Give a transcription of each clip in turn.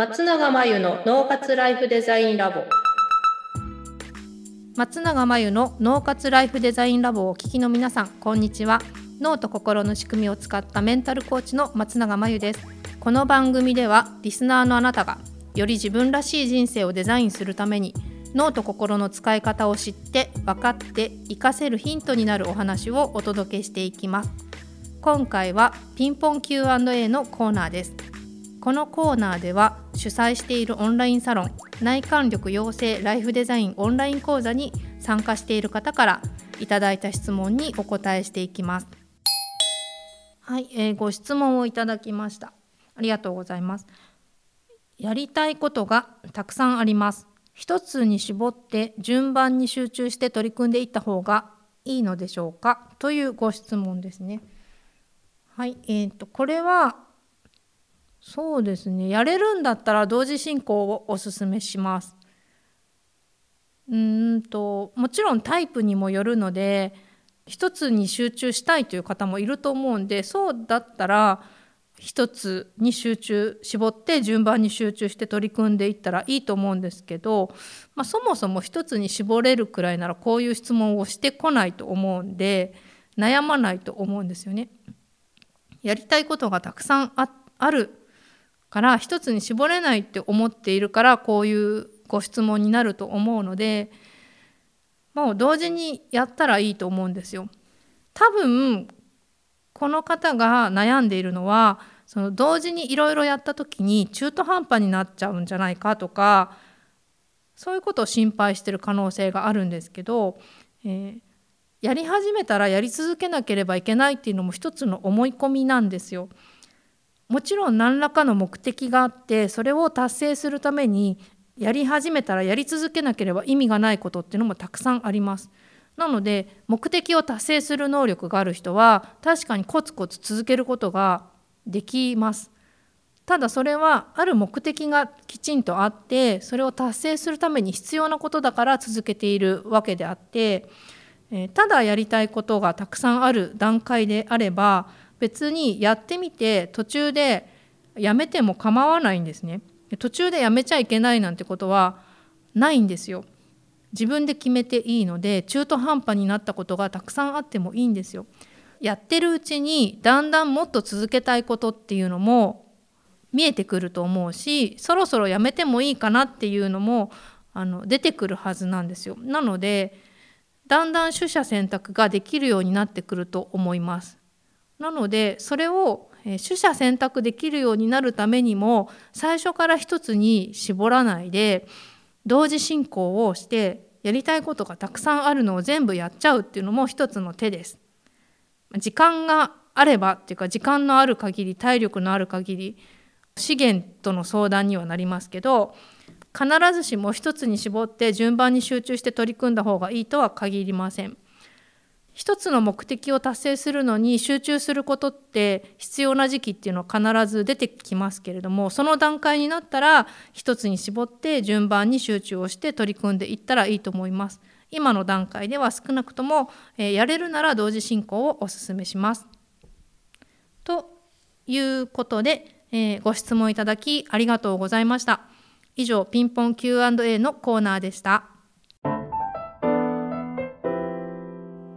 松永真由の脳活ライフデザインラボ。松永真由の脳活ライフデザインラボをお聞きの皆さんこんにちは。脳と心の仕組みを使ったメンタルコーチの松永真由です。この番組ではリスナーのあなたがより自分らしい人生をデザインするために脳と心の使い方を知って分かって活かせるヒントになるお話をお届けしていきます。今回はピンポン Q&A のコーナーです。このコーナーでは主催しているオンラインサロン内観力養成ライフデザインオンライン講座に参加している方からいただいた質問にお答えしていきます。はい、えー、ご質問をいただきました。ありがとうございます。やりたいことがたくさんあります。一つに絞って順番に集中して取り組んでいった方がいいのでしょうか？というご質問ですね。はい、えーとこれはそうですねやれるんだったら同時進行をおすすめしますうんともちろんタイプにもよるので一つに集中したいという方もいると思うんでそうだったら一つに集中絞って順番に集中して取り組んでいったらいいと思うんですけど、まあ、そもそも一つに絞れるくらいならこういう質問をしてこないと思うんで悩まないと思うんですよね。やりたいことがたくさんあるから一つに絞れないって思っているからこういうご質問になると思うのでもう同時にやったらいいと思うんですよ。多分この方が悩んでいるのはその同時にいろいろやった時に中途半端になっちゃうんじゃないかとかそういうことを心配してる可能性があるんですけど、えー、やり始めたらやり続けなければいけないっていうのも一つの思い込みなんですよ。もちろん何らかの目的があってそれを達成するためにやり始めたらやり続けなければ意味がないことっていうのもたくさんあります。なので目的を達成する能力がある人は確かにコツコツ続けることができます。ただそれはある目的がきちんとあってそれを達成するために必要なことだから続けているわけであってただやりたいことがたくさんある段階であれば別にやってみて途中でやめても構わないんですね。途中でやめちゃいけないなんてことはないんですよ。自分で決めていいので中途半端になったことがたくさんあってもいいんですよ。やってるうちにだんだんもっと続けたいことっていうのも見えてくると思うしそろそろやめてもいいかなっていうのもあの出てくるはずなんですよ。なのでだんだん取捨選択ができるようになってくると思います。なのでそれを取捨選択できるようになるためにも最初から一つに絞らないで同時進行をしてやりたいことがたくさんあるのを全部やっちゃうっていうのも一つの手です。時間があればっていうか時間のある限り体力のある限り資源との相談にはなりますけど必ずしも一つに絞って順番に集中して取り組んだ方がいいとは限りません。一つの目的を達成するのに集中することって必要な時期っていうのは必ず出てきますけれどもその段階になったら一つに絞って順番に集中をして取り組んでいったらいいと思います。今の段階では少なくとも、えー、やれるなら同時進行をお勧めします。ということで、えー、ご質問いただきありがとうございました。以上ピンポン Q&A のコーナーでした。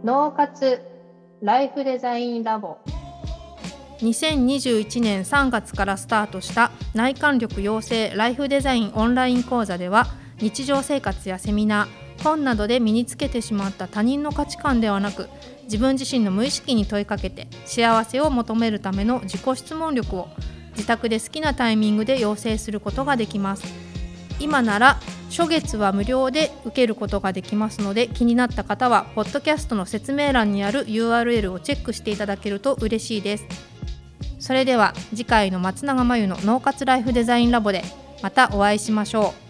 脳活ライフデザインラボ。2021年3月からスタートした内観力養成ライフデザインオンライン講座では日常生活やセミナー本などで身につけてしまった他人の価値観ではなく自分自身の無意識に問いかけて幸せを求めるための自己質問力を自宅で好きなタイミングで養成することができます。今なら初月は無料で受けることができますので気になった方はポッドキャストの説明欄にある URL をチェックしていただけると嬉しいです。それでは次回の松永真由の脳活ライフデザインラボでまたお会いしましょう。